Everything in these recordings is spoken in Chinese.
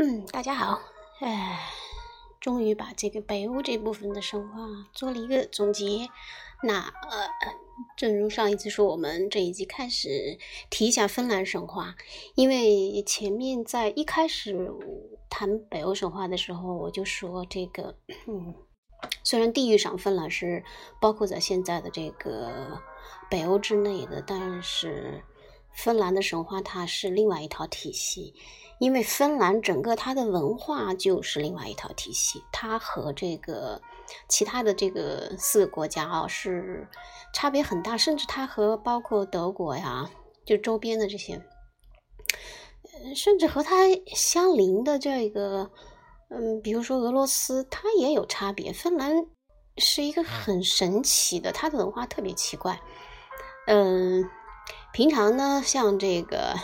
嗯，大家好，哎，终于把这个北欧这部分的神话做了一个总结。那呃，正如上一次说，我们这一集开始提一下芬兰神话，因为前面在一开始谈北欧神话的时候，我就说这个，嗯，虽然地域上芬兰是包括在现在的这个北欧之内的，但是芬兰的神话它是另外一套体系。因为芬兰整个它的文化就是另外一套体系，它和这个其他的这个四个国家啊是差别很大，甚至它和包括德国呀，就周边的这些，甚至和它相邻的这个，嗯，比如说俄罗斯，它也有差别。芬兰是一个很神奇的，它的文化特别奇怪。嗯，平常呢，像这个。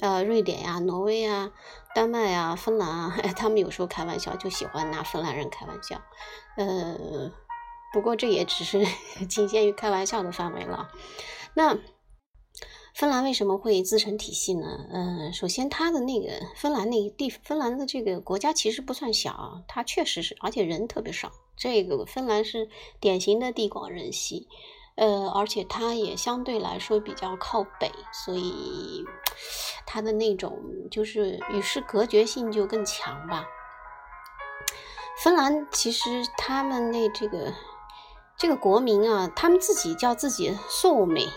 呃，瑞典呀、挪威呀、丹麦呀、芬兰啊，他们有时候开玩笑就喜欢拿芬兰人开玩笑。呃，不过这也只是 仅限于开玩笑的范围了。那芬兰为什么会自成体系呢？嗯，首先它的那个芬兰那个地，芬兰的这个国家其实不算小，它确实是，而且人特别少。这个芬兰是典型的地广人稀。呃，而且它也相对来说比较靠北，所以它的那种就是与世隔绝性就更强吧。芬兰其实他们那这个这个国民啊，他们自己叫自己素美，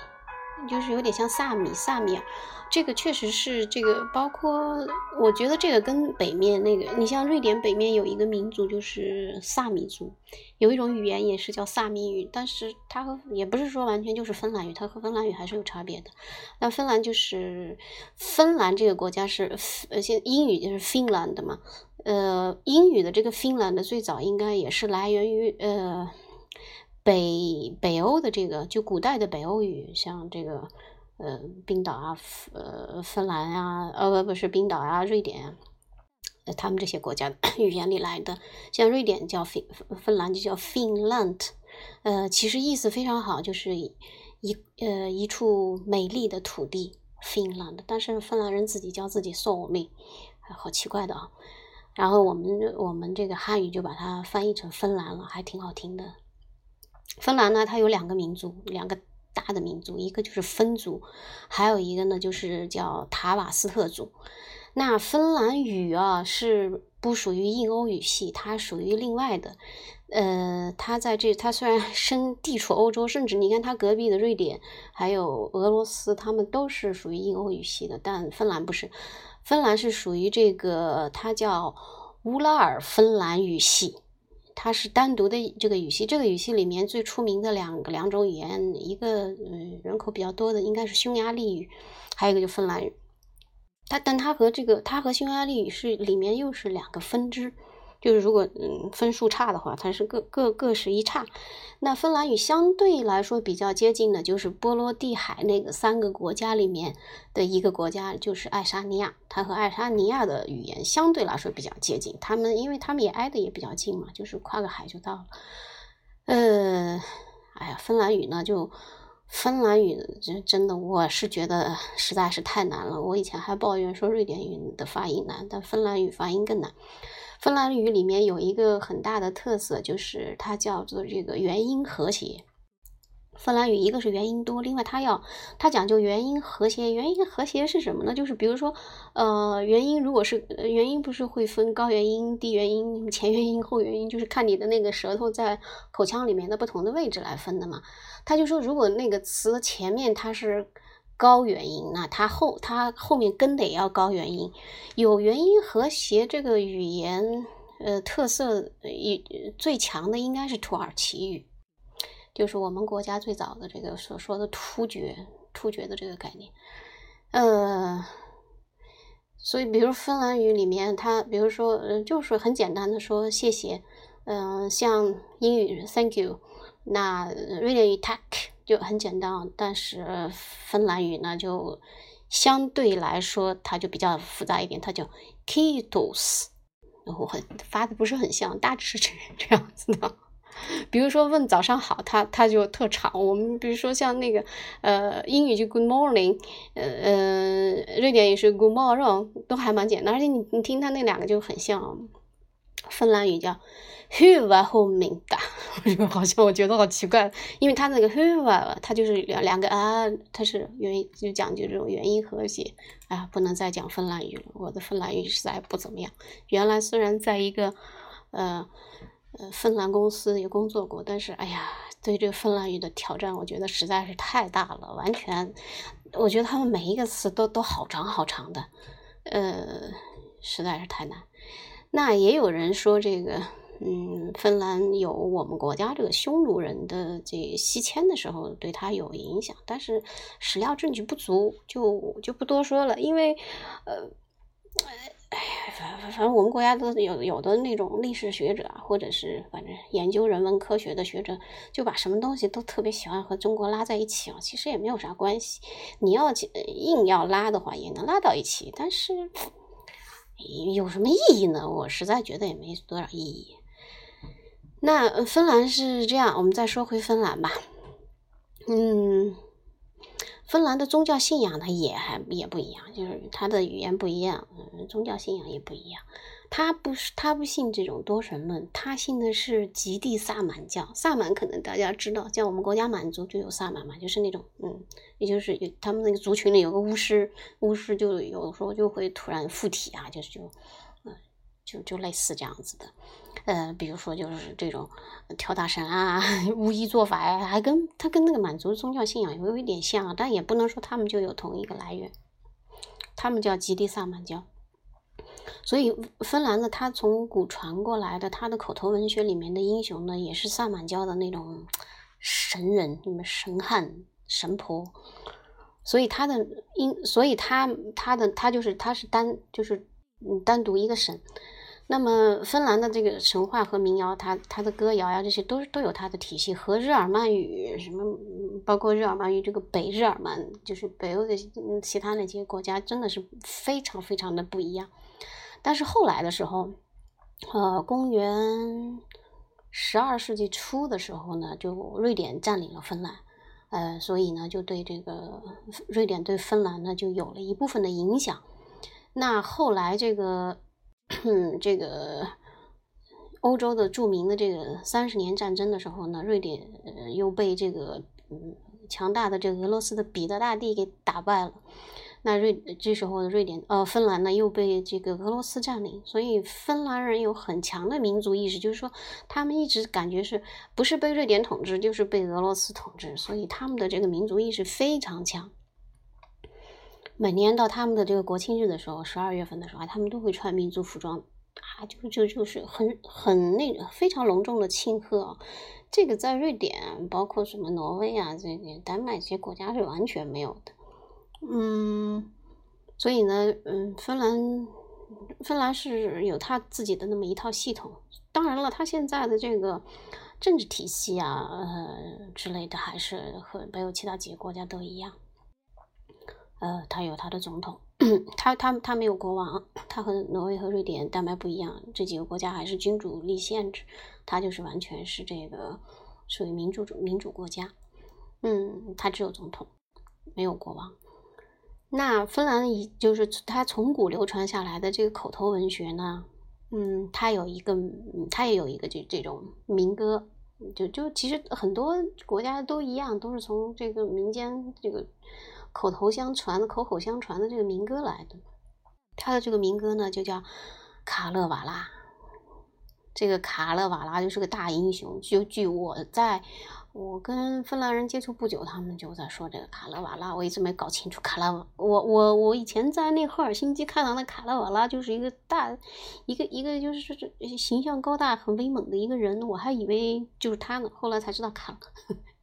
就是有点像萨米萨米尔。这个确实是这个，包括我觉得这个跟北面那个，你像瑞典北面有一个民族就是萨米族，有一种语言也是叫萨米语，但是它和也不是说完全就是芬兰语，它和芬兰语还是有差别的。那芬兰就是芬兰这个国家是呃，现英语就是 Finland 嘛，呃，英语的这个 Finland 最早应该也是来源于呃北北欧的这个就古代的北欧语，像这个。呃，冰岛啊，呃，芬兰啊，呃，不不是冰岛啊，瑞典，呃，他们这些国家语言里来的。像瑞典叫芬，芬兰就叫 Finland，呃，其实意思非常好，就是一呃一处美丽的土地 Finland。但是芬兰人自己叫自己 s o m 好奇怪的啊。然后我们我们这个汉语就把它翻译成芬兰了，还挺好听的。芬兰呢，它有两个民族，两个。大的民族，一个就是芬族，还有一个呢就是叫塔瓦斯特族。那芬兰语啊是不属于印欧语系，它属于另外的。呃，它在这，它虽然 身地处欧洲，甚至你看它隔壁的瑞典，还有俄罗斯，他们都是属于印欧语系的，但芬兰不是。芬兰是属于这个，它叫乌拉尔芬兰语系。它是单独的这个语系，这个语系里面最出名的两个两种语言，一个嗯人口比较多的应该是匈牙利语，还有一个就芬兰语。它但它和这个它和匈牙利语是里面又是两个分支。就是如果嗯分数差的话，它是各各各是一差。那芬兰语相对来说比较接近的，就是波罗的海那个三个国家里面的一个国家，就是爱沙尼亚。它和爱沙尼亚的语言相对来说比较接近，他们因为他们也挨得也比较近嘛，就是跨个海就到了。呃，哎呀，芬兰语呢，就芬兰语真真的，我是觉得实在是太难了。我以前还抱怨说瑞典语的发音难，但芬兰语发音更难。芬兰语里面有一个很大的特色，就是它叫做这个元音和谐。芬兰语一个是元音多，另外它要它讲究元音和谐。元音和谐是什么呢？就是比如说，呃，元音如果是元音，不是会分高元音、低元音、前元音、后元音，就是看你的那个舌头在口腔里面的不同的位置来分的嘛。他就说，如果那个词前面它是。高元音，那它后它后面跟的也要高元音，有元音和谐这个语言，呃，特色一最强的应该是土耳其语，就是我们国家最早的这个所说的突厥突厥的这个概念，呃，所以比如芬兰语里面，它比如说，呃，就是很简单的说谢谢，嗯，像英语 thank you，那瑞典语 tak。就很简单啊，但是芬兰语呢，就相对来说它就比较复杂一点，它叫 kitos，然后很发的不是很像，大致是这这样子的。比如说问早上好，他他就特长。我们比如说像那个呃英语就 Good morning，呃呃瑞典语是 Good morning，都还蛮简单。而且你你听他那两个就很像，芬兰语叫 h y v a huomenta，好像我觉得好奇怪，因为他那个 h y v a 它就是两两个啊，它是元就讲究这种元音和谐。啊，不能再讲芬兰语了，我的芬兰语实在不怎么样。原来虽然在一个呃。呃，芬兰公司也工作过，但是哎呀，对这个芬兰语的挑战，我觉得实在是太大了。完全，我觉得他们每一个词都都好长好长的，呃，实在是太难。那也有人说这个，嗯，芬兰有我们国家这个匈奴人的这西迁的时候对他有影响，但是史料证据不足，就就不多说了，因为呃。哎，反反反正我们国家都有有的那种历史学者，或者是反正研究人文科学的学者，就把什么东西都特别喜欢和中国拉在一起啊。其实也没有啥关系，你要硬要拉的话，也能拉到一起，但是有什么意义呢？我实在觉得也没多少意义。那芬兰是这样，我们再说回芬兰吧。嗯。芬兰的宗教信仰呢也还也不一样，就是它的语言不一样，嗯，宗教信仰也不一样。他不是他不信这种多神论，他信的是极地萨满教。萨满可能大家知道，像我们国家满族就有萨满嘛，就是那种嗯，也就是有他们那个族群里有个巫师，巫师就有时候就会突然附体啊，就是就，就就类似这样子的。呃，比如说就是这种跳大神啊、巫医做法呀，还跟他跟那个满族宗教信仰有一点像，但也不能说他们就有同一个来源。他们叫吉地萨满教，所以芬兰的他从古传过来的，他的口头文学里面的英雄呢，也是萨满教的那种神人，什么神汉、神婆。所以他的英，所以他他的他就是他是单就是单独一个省。那么，芬兰的这个神话和民谣，它它的歌谣呀，这些都都有它的体系，和日耳曼语什么，包括日耳曼语这个北日耳曼，就是北欧的其他那些国家，真的是非常非常的不一样。但是后来的时候，呃，公元十二世纪初的时候呢，就瑞典占领了芬兰，呃，所以呢，就对这个瑞典对芬兰呢，就有了一部分的影响。那后来这个。这个欧洲的著名的这个三十年战争的时候呢，瑞典又被这个嗯强大的这个俄罗斯的彼得大帝给打败了。那瑞这时候的瑞典呃芬兰呢又被这个俄罗斯占领，所以芬兰人有很强的民族意识，就是说他们一直感觉是不是被瑞典统治，就是被俄罗斯统治，所以他们的这个民族意识非常强。每年到他们的这个国庆日的时候，十二月份的时候，他们都会穿民族服装，啊，就就就是很很那个非常隆重的庆贺。这个在瑞典，包括什么挪威啊，这些丹麦这些国家是完全没有的。嗯，所以呢，嗯，芬兰芬兰是有他自己的那么一套系统。当然了，他现在的这个政治体系啊，呃之类的，还是和没有其他几个国家都一样。呃，他有他的总统，他他他没有国王，他和挪威和瑞典、丹麦不一样，这几个国家还是君主立宪制，他就是完全是这个属于民主主民主国家，嗯，他只有总统，没有国王。那芬兰以就是他从古流传下来的这个口头文学呢，嗯，他有一个，他也有一个这这种民歌，就就其实很多国家都一样，都是从这个民间这个。口头相传的、口口相传的这个民歌来的，他的这个民歌呢，就叫卡勒瓦拉。这个卡勒瓦拉就是个大英雄。就据我在我跟芬兰人接触不久，他们就在说这个卡勒瓦拉。我一直没搞清楚卡拉瓦。我我我以前在那赫尔辛基看到那卡勒瓦拉，就是一个大一个一个就是形象高大、很威猛的一个人，我还以为就是他呢。后来才知道卡。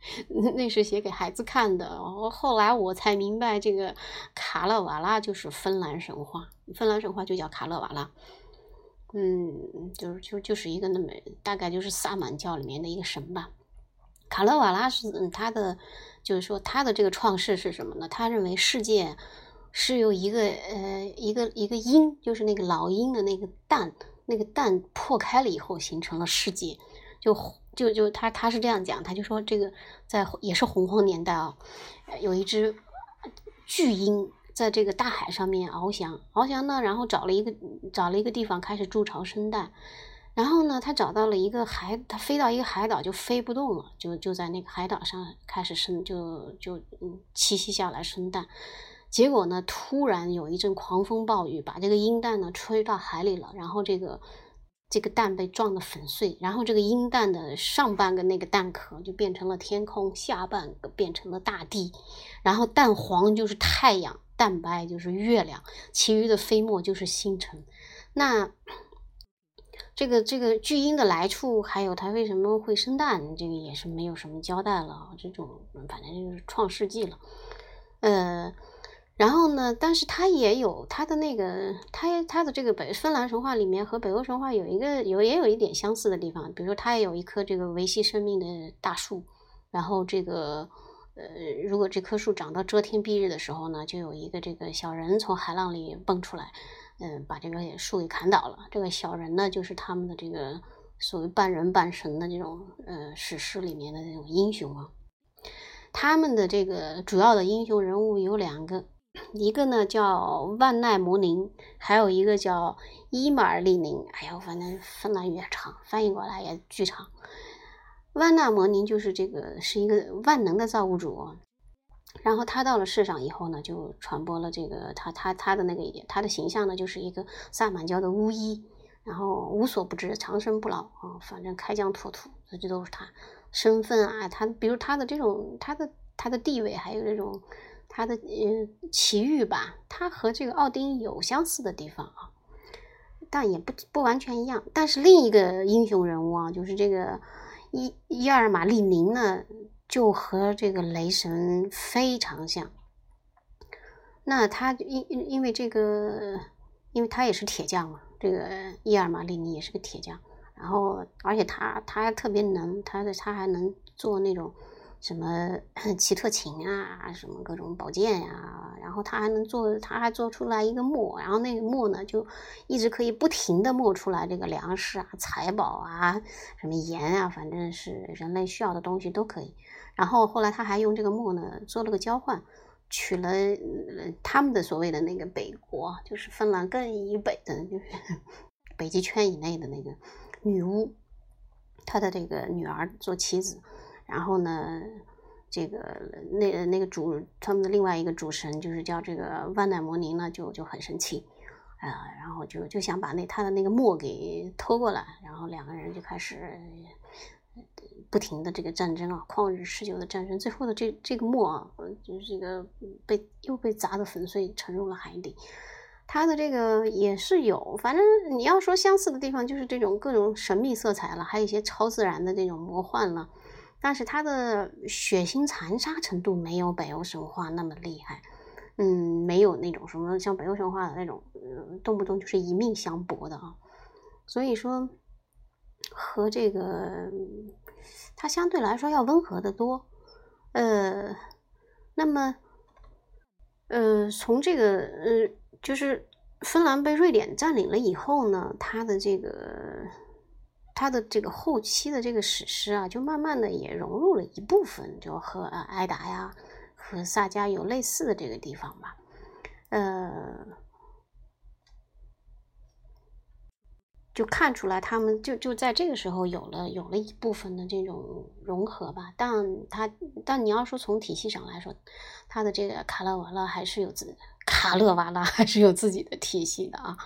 那是写给孩子看的。后来我才明白，这个卡勒瓦拉就是芬兰神话，芬兰神话就叫卡勒瓦拉。嗯，就是就就是一个那么大概就是萨满教里面的一个神吧。卡勒瓦拉是他的，就是说他的这个创世是什么呢？他认为世界是由一个呃一个一个鹰，就是那个老鹰的那个蛋，那个蛋破开了以后形成了世界，就。就就他他是这样讲，他就说这个在也是洪荒年代啊，有一只巨鹰在这个大海上面翱翔，翱翔呢，然后找了一个找了一个地方开始筑巢生蛋。然后呢，他找到了一个海，他飞到一个海岛就飞不动了，就就在那个海岛上开始生，就就嗯栖息下来生蛋。结果呢，突然有一阵狂风暴雨，把这个鹰蛋呢吹到海里了，然后这个这个蛋被撞得粉碎，然后这个鹰蛋的上半个那个蛋壳就变成了天空，下半个变成了大地，然后蛋黄就是太阳，蛋白就是月亮，其余的飞沫就是星辰。那。这个这个巨婴的来处，还有它为什么会生蛋，这个也是没有什么交代了。这种反正就是创世纪了，呃，然后呢，但是它也有它的那个，它它的这个北芬兰神话里面和北欧神话有一个有也有一点相似的地方，比如说它也有一棵这个维系生命的大树，然后这个呃，如果这棵树长到遮天蔽日的时候呢，就有一个这个小人从海浪里蹦出来。嗯，把这个树给砍倒了。这个小人呢，就是他们的这个所谓半人半神的这种呃史诗里面的这种英雄啊。他们的这个主要的英雄人物有两个，一个呢叫万奈摩宁，还有一个叫伊马尔利宁。哎呦，反正芬兰语长，翻译过来也巨长。万纳摩宁就是这个是一个万能的造物主。然后他到了世上以后呢，就传播了这个他他他的那个他的形象呢，就是一个萨满教的巫医，然后无所不知，长生不老啊，反正开疆拓土，这都是他身份啊，他比如他的这种他的他的地位，还有这种他的嗯奇遇吧，他和这个奥丁有相似的地方啊，但也不不完全一样。但是另一个英雄人物啊，就是这个伊伊尔玛利宁呢。就和这个雷神非常像，那他因因为这个，因为他也是铁匠嘛，这个伊尔玛利宁也是个铁匠，然后而且他他还特别能，他的他还能做那种什么奇特琴啊，什么各种宝剑呀，然后他还能做，他还做出来一个磨，然后那个磨呢就一直可以不停的磨出来这个粮食啊、财宝啊、什么盐啊，反正是人类需要的东西都可以。然后后来他还用这个墨呢做了个交换，取了他们的所谓的那个北国，就是芬兰更以北的，就是北极圈以内的那个女巫，他的这个女儿做妻子。然后呢，这个那那个主他们的另外一个主神就是叫这个万奈摩尼呢，就就很生气啊，然后就就想把那他的那个墨给偷过来，然后两个人就开始。不停的这个战争啊，旷日持久的战争，最后的这这个墨啊，就是这个被又被砸得粉碎，沉入了海底。它的这个也是有，反正你要说相似的地方，就是这种各种神秘色彩了，还有一些超自然的这种魔幻了。但是它的血腥残杀程度没有北欧神话那么厉害，嗯，没有那种什么像北欧神话的那种，动不动就是一命相搏的啊。所以说。和这个，它相对来说要温和的多，呃，那么，呃，从这个，呃，就是芬兰被瑞典占领了以后呢，它的这个，他的这个后期的这个史诗啊，就慢慢的也融入了一部分，就和艾达呀，和萨迦有类似的这个地方吧，呃。就看出来，他们就就在这个时候有了有了一部分的这种融合吧。但他但你要说从体系上来说，他的这个卡勒瓦拉还是有自卡勒瓦拉还是有自己的体系的啊。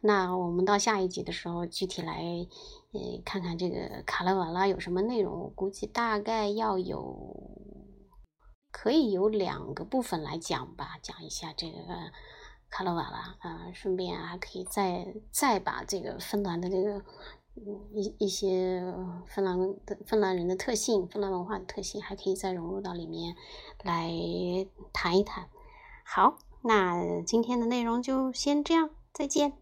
那我们到下一集的时候，具体来嗯看看这个卡勒瓦拉有什么内容。我估计大概要有可以有两个部分来讲吧，讲一下这个。卡拉瓦拉啊，顺便还可以再再把这个芬兰的这个嗯一一些芬兰的芬兰人的特性、芬兰文化的特性，还可以再融入到里面来谈一谈。好，那今天的内容就先这样，再见。